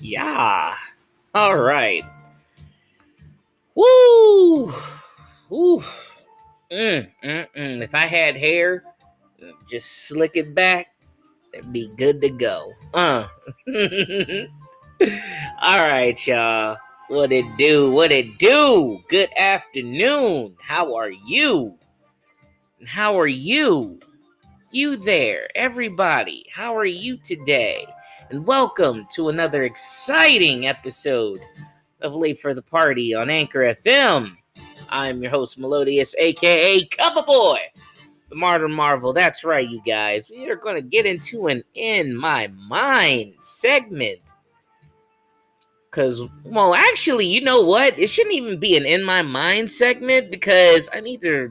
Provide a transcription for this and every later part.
Yeah. All right. Woo! Woo! Mm, mm, mm. If I had hair, just slick it back, it'd be good to go. Uh. All right, y'all. What it do? What it do? Good afternoon. How are you? How are you? You there, everybody. How are you today? And welcome to another exciting episode of Late for the Party on Anchor FM. I'm your host, Melodious, aka Cover Boy, the Modern Marvel. That's right, you guys. We are going to get into an In My Mind segment. Because, well, actually, you know what? It shouldn't even be an In My Mind segment because I need to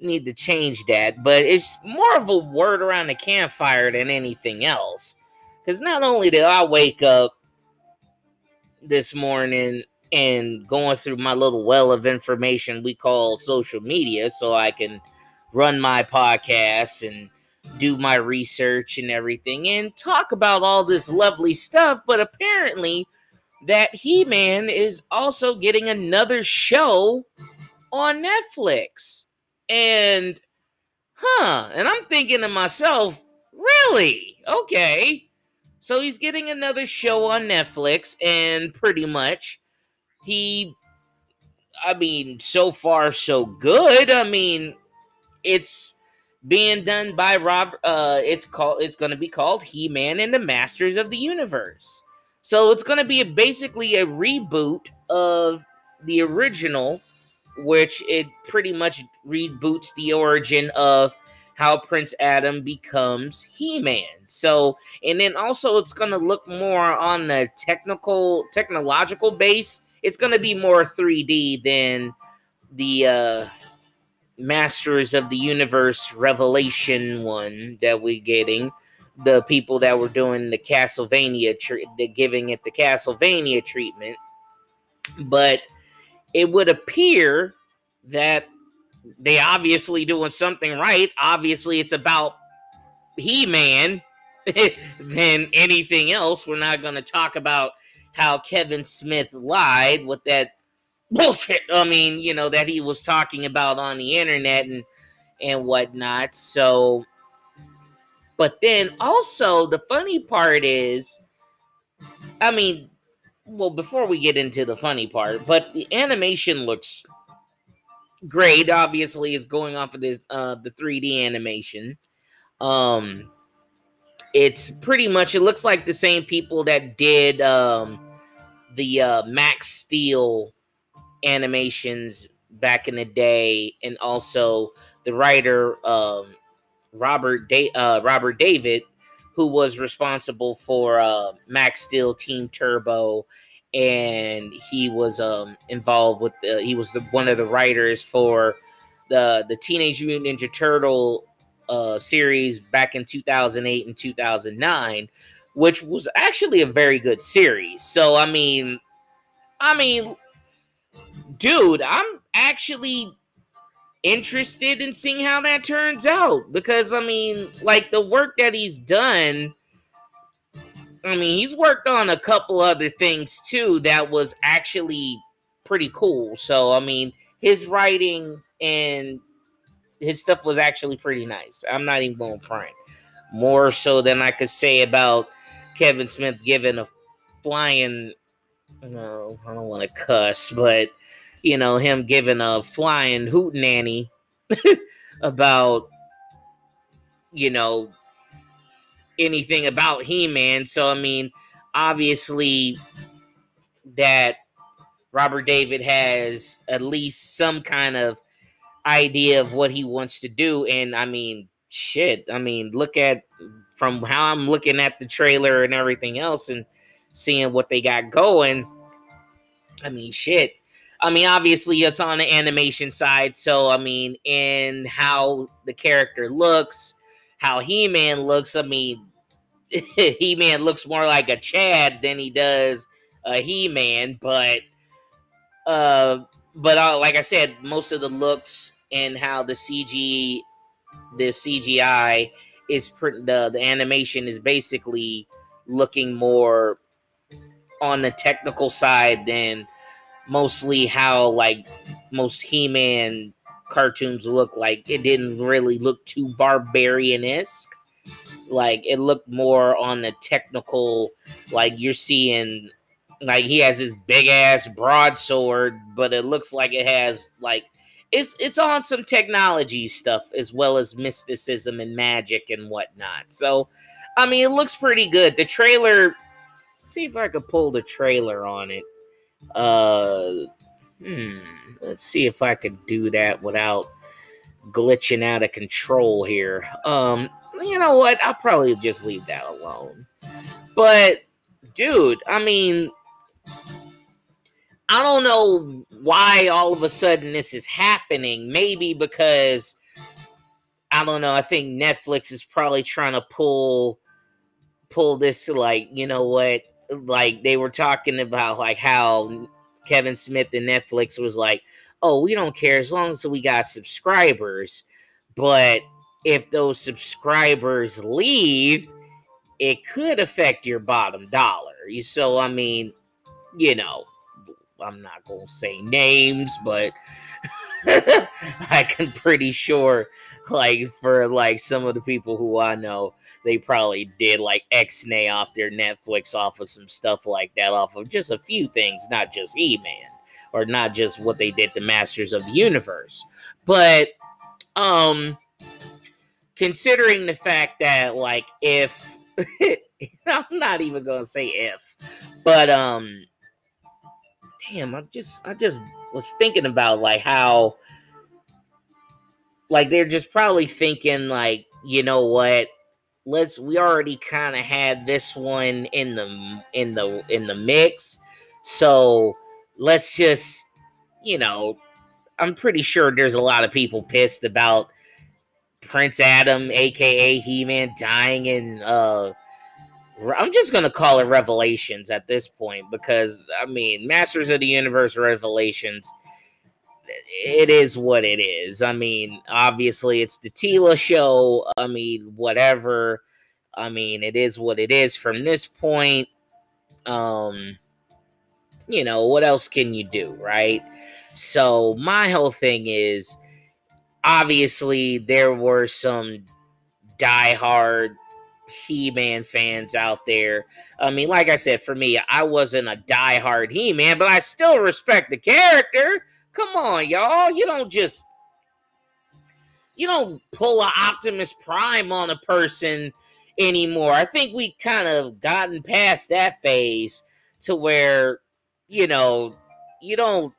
need to change that, but it's more of a word around the campfire than anything else. Because not only did I wake up this morning and going through my little well of information we call social media so I can run my podcast and do my research and everything and talk about all this lovely stuff, but apparently that He Man is also getting another show on Netflix. And, huh, and I'm thinking to myself, really? Okay. So he's getting another show on Netflix, and pretty much he, I mean, so far so good. I mean, it's being done by Rob. Uh, it's called. It's going to be called He Man and the Masters of the Universe. So it's going to be a, basically a reboot of the original, which it pretty much reboots the origin of how Prince Adam becomes He Man. So, and then also it's going to look more on the technical, technological base. It's going to be more 3D than the uh, Masters of the Universe Revelation one that we're getting. The people that were doing the Castlevania, tre- the giving it the Castlevania treatment. But it would appear that they obviously doing something right. Obviously, it's about He Man than anything else. We're not going to talk about how Kevin Smith lied with that bullshit. I mean, you know, that he was talking about on the internet and and whatnot. So, but then also the funny part is, I mean, well, before we get into the funny part, but the animation looks great. Obviously, is going off of this uh the 3D animation. Um it's pretty much it looks like the same people that did um the uh Max Steel animations back in the day and also the writer um Robert da- uh Robert David who was responsible for uh Max Steel Team Turbo and he was um, involved with the, he was the, one of the writers for the the Teenage Mutant Ninja Turtle uh, series back in 2008 and 2009 which was actually a very good series. So i mean i mean dude i'm actually interested in seeing how that turns out because i mean like the work that he's done I mean, he's worked on a couple other things too that was actually pretty cool. So, I mean, his writing and his stuff was actually pretty nice. I'm not even going to front. More so than I could say about Kevin Smith giving a flying no, I don't want to cuss, but you know, him giving a flying hoot nanny about you know anything about He Man. So, I mean, obviously, that Robert David has at least some kind of idea of what he wants to do. And I mean, shit. I mean, look at from how I'm looking at the trailer and everything else and seeing what they got going. I mean, shit. I mean, obviously, it's on the animation side. So, I mean, in how the character looks, how He Man looks, I mean, He Man looks more like a Chad than he does a He Man, but uh, but uh, like I said, most of the looks and how the CG, the CGI is pretty, the the animation is basically looking more on the technical side than mostly how like most He-Man cartoons look like. It didn't really look too barbarian-esque. Like it looked more on the technical, like you're seeing like he has this big ass broadsword, but it looks like it has like it's it's on some technology stuff as well as mysticism and magic and whatnot. So, I mean, it looks pretty good. The trailer. See if I could pull the trailer on it. Uh, hmm. Let's see if I could do that without glitching out of control here. Um, you know what? I'll probably just leave that alone. But, dude, I mean, I don't know why all of a sudden this is happening. Maybe because I don't know. I think Netflix is probably trying to pull pull this like you know what like they were talking about like how Kevin Smith and Netflix was like, oh, we don't care as long as we got subscribers. But if those subscribers leave, it could affect your bottom dollar. So I mean, you know, I'm not gonna say names, but I can pretty sure like for like some of the people who I know, they probably did like X-Nay off their Netflix off of some stuff like that, off of just a few things, not just He-Man or not just what they did to Masters of the Universe. But um considering the fact that like if I'm not even gonna say if, but um damn, I just I just was thinking about like how like they're just probably thinking like, you know what? Let's we already kind of had this one in the in the in the mix. So, let's just you know, I'm pretty sure there's a lot of people pissed about Prince Adam aka He-Man dying in uh I'm just gonna call it Revelations at this point because I mean, Masters of the Universe Revelations. It is what it is. I mean, obviously, it's the Teela show. I mean, whatever. I mean, it is what it is from this point. Um, you know, what else can you do, right? So, my whole thing is obviously, there were some diehard he-Man fans out there. I mean, like I said, for me, I wasn't a die-hard He-Man, but I still respect the character. Come on, y'all. You don't just you don't pull a Optimus Prime on a person anymore. I think we kind of gotten past that phase to where, you know, you don't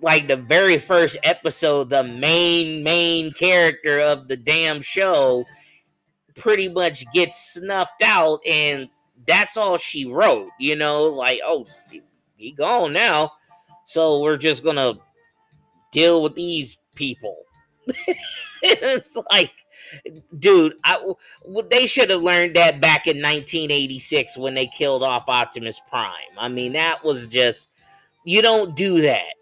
like the very first episode, the main main character of the damn show pretty much gets snuffed out and that's all she wrote you know like oh he gone now so we're just gonna deal with these people it's like dude I, they should have learned that back in 1986 when they killed off optimus prime i mean that was just you don't do that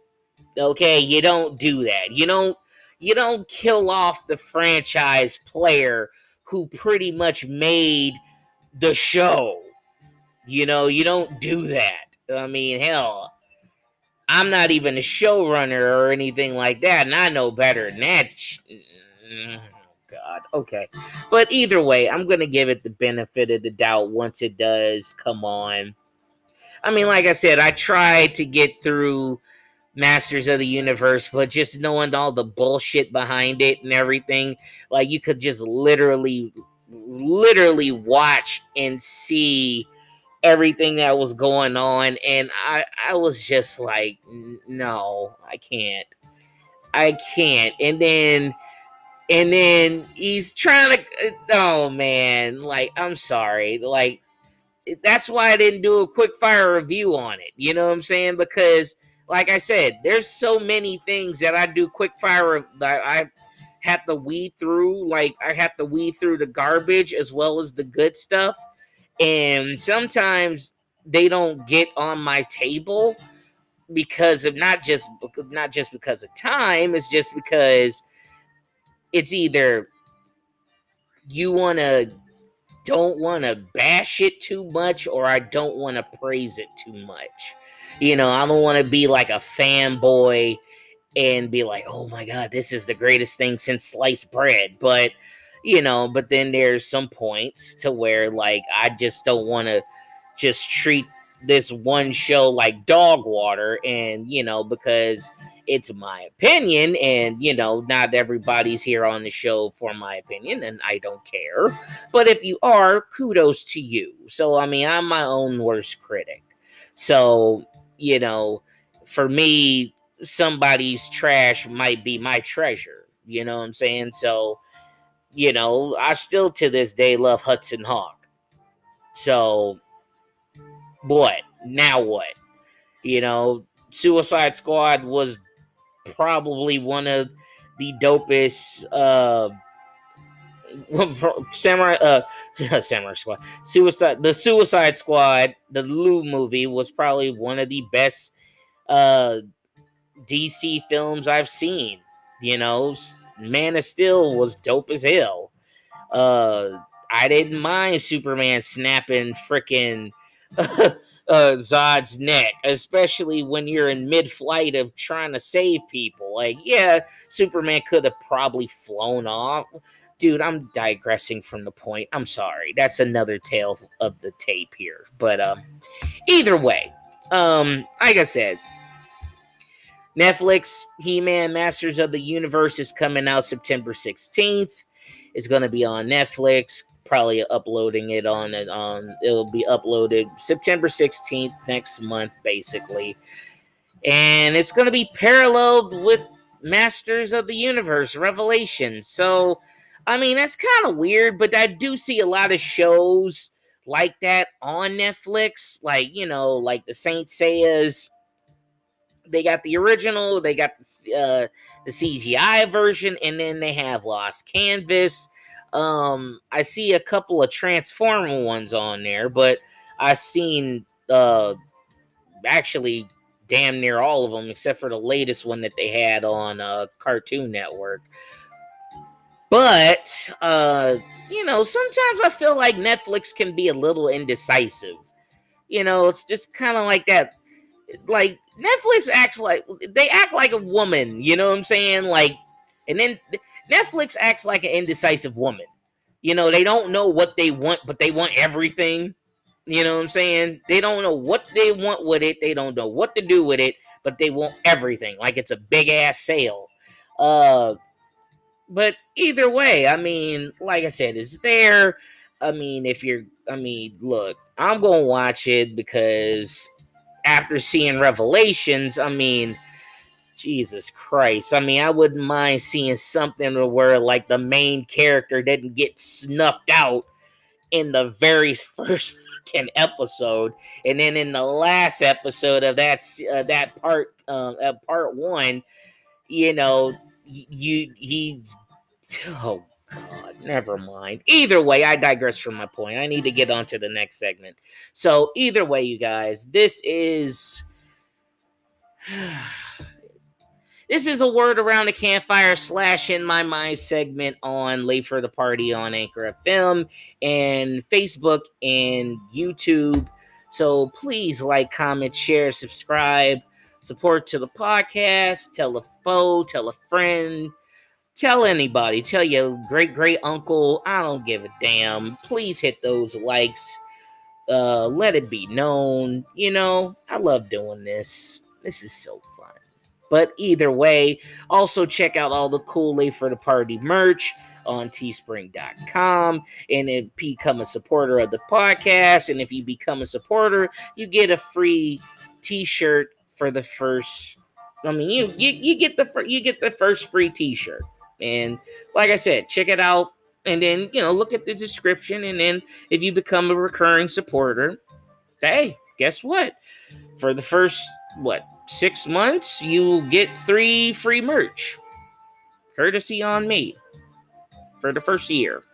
okay you don't do that you don't you don't kill off the franchise player who pretty much made the show. You know, you don't do that. I mean, hell, I'm not even a showrunner or anything like that, and I know better than that. Mm, mm, oh, God, okay. But either way, I'm going to give it the benefit of the doubt once it does come on. I mean, like I said, I tried to get through Masters of the Universe, but just knowing all the bullshit behind it and everything, like you could just literally, literally watch and see everything that was going on, and I, I was just like, no, I can't, I can't, and then. And then he's trying to, uh, oh man, like, I'm sorry. Like, that's why I didn't do a quick fire review on it. You know what I'm saying? Because like I said, there's so many things that I do quick fire that I have to weed through. Like I have to weed through the garbage as well as the good stuff. And sometimes they don't get on my table because of not just not just because of time, it's just because it's either you want to don't want to bash it too much or I don't want to praise it too much. You know, I don't want to be like a fanboy and be like, oh my God, this is the greatest thing since sliced bread. But, you know, but then there's some points to where like I just don't want to just treat this one show like dog water and, you know, because it's my opinion and you know not everybody's here on the show for my opinion and i don't care. But if you are kudos to you. So i mean i'm my own worst critic. So you know for me somebody's trash might be my treasure you know what i'm saying? So you know i still to this day love hudson hawk. So what? Now what? You know suicide squad was probably one of the dopest uh samurai uh samurai squad. Suicide the suicide squad the Lou movie was probably one of the best uh dc films i've seen you know man of steel was dope as hell uh i didn't mind superman snapping freaking uh, Zod's neck, especially when you're in mid flight of trying to save people. Like, yeah, Superman could have probably flown off. Dude, I'm digressing from the point. I'm sorry. That's another tale of the tape here. But um, either way, um, like I said, Netflix He Man Masters of the Universe is coming out September 16th. It's going to be on Netflix probably uploading it on on it'll be uploaded September 16th next month basically. And it's going to be paralleled with Masters of the Universe Revelation. So I mean that's kind of weird, but I do see a lot of shows like that on Netflix, like you know, like the Saint Seiya's they got the original, they got the, uh, the CGI version, and then they have Lost Canvas. Um, I see a couple of Transformer ones on there, but I've seen uh actually damn near all of them except for the latest one that they had on uh Cartoon Network. But uh, you know, sometimes I feel like Netflix can be a little indecisive. You know, it's just kind of like that. Like Netflix acts like they act like a woman. You know what I'm saying? Like, and then Netflix acts like an indecisive woman. You know, they don't know what they want, but they want everything. You know what I'm saying? They don't know what they want with it. They don't know what to do with it, but they want everything. Like it's a big ass sale. Uh but either way, I mean, like I said, it's there. I mean, if you're I mean, look, I'm going to watch it because after seeing Revelations, I mean, Jesus Christ. I mean, I wouldn't mind seeing something where like the main character didn't get snuffed out in the very first fucking episode, and then in the last episode of that uh, that part uh, uh, part one, you know, you he's oh God, never mind. Either way, I digress from my point. I need to get on to the next segment. So either way, you guys, this is. This is a word around the campfire slash in my mind segment on Late for the Party on Anchor FM and Facebook and YouTube. So please like, comment, share, subscribe, support to the podcast, tell a foe, tell a friend, tell anybody, tell your great great uncle. I don't give a damn. Please hit those likes. Uh, let it be known. You know, I love doing this. This is so fun. but either way, also check out all the cool Late for the Party merch on teespring.com and become a supporter of the podcast. And if you become a supporter, you get a free t-shirt for the first I mean you you, you get the you get the first free t-shirt. And like I said, check it out and then, you know, look at the description and then if you become a recurring supporter, hey, guess what? For the first what six months, you get three free merch. Courtesy on me for the first year.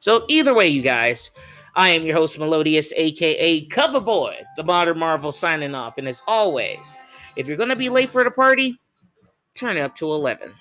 So, either way, you guys, I am your host, Melodious, aka Cover Boy, the Modern Marvel, signing off. And as always, if you're going to be late for the party, turn it up to 11.